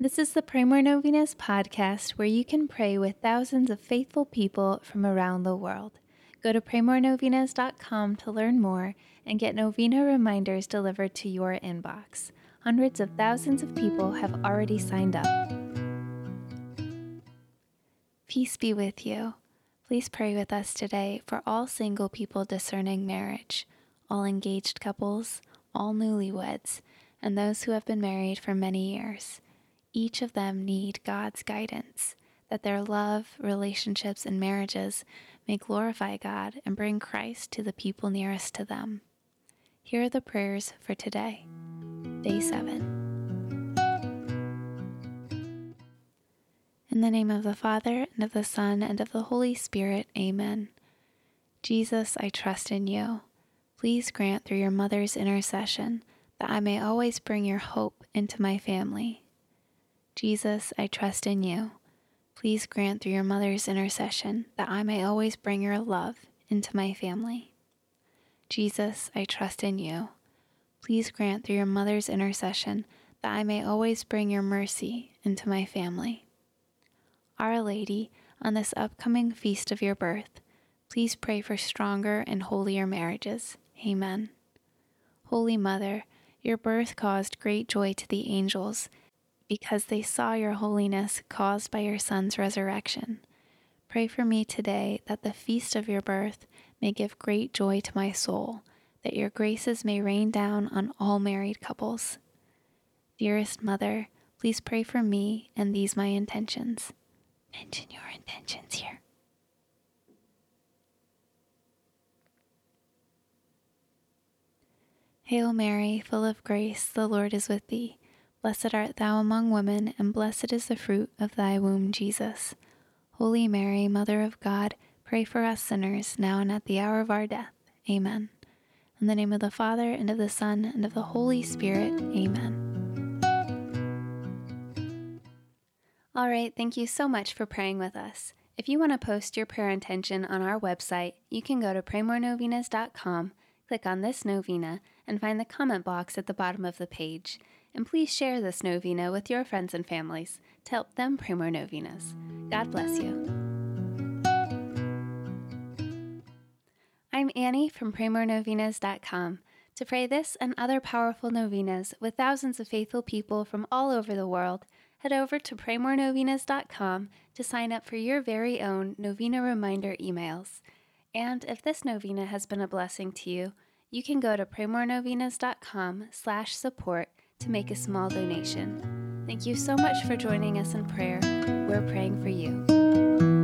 This is the Pray More Novenas podcast where you can pray with thousands of faithful people from around the world. Go to praymorenovenas.com to learn more and get novena reminders delivered to your inbox. Hundreds of thousands of people have already signed up. Peace be with you. Please pray with us today for all single people discerning marriage, all engaged couples, all newlyweds, and those who have been married for many years. Each of them need God's guidance, that their love, relationships, and marriages may glorify God and bring Christ to the people nearest to them. Here are the prayers for today, day 7. In the name of the Father, and of the Son, and of the Holy Spirit, amen. Jesus, I trust in you. Please grant through your mother's intercession that I may always bring your hope into my family. Jesus, I trust in you. Please grant through your mother's intercession that I may always bring your love into my family. Jesus, I trust in you. Please grant through your mother's intercession that I may always bring your mercy into my family. Our Lady, on this upcoming feast of your birth, please pray for stronger and holier marriages. Amen. Holy Mother, your birth caused great joy to the angels because they saw your holiness caused by your Son's resurrection. Pray for me today that the feast of your birth may give great joy to my soul, that your graces may rain down on all married couples. Dearest Mother, please pray for me and these my intentions. Mention your intentions here. Hail Mary, full of grace, the Lord is with thee. Blessed art thou among women, and blessed is the fruit of thy womb, Jesus. Holy Mary, Mother of God, pray for us sinners, now and at the hour of our death. Amen. In the name of the Father, and of the Son, and of the Holy Spirit. Amen. All right, thank you so much for praying with us. If you want to post your prayer intention on our website, you can go to praymorenovenas.com click on this novena and find the comment box at the bottom of the page. And please share this novena with your friends and families to help them pray more novenas. God bless you. I'm Annie from PrayMoreNovenas.com. To pray this and other powerful novenas with thousands of faithful people from all over the world, head over to PrayMoreNovenas.com to sign up for your very own novena reminder emails. And if this novena has been a blessing to you, you can go to praymorenovenas.com slash support to make a small donation. Thank you so much for joining us in prayer. We're praying for you.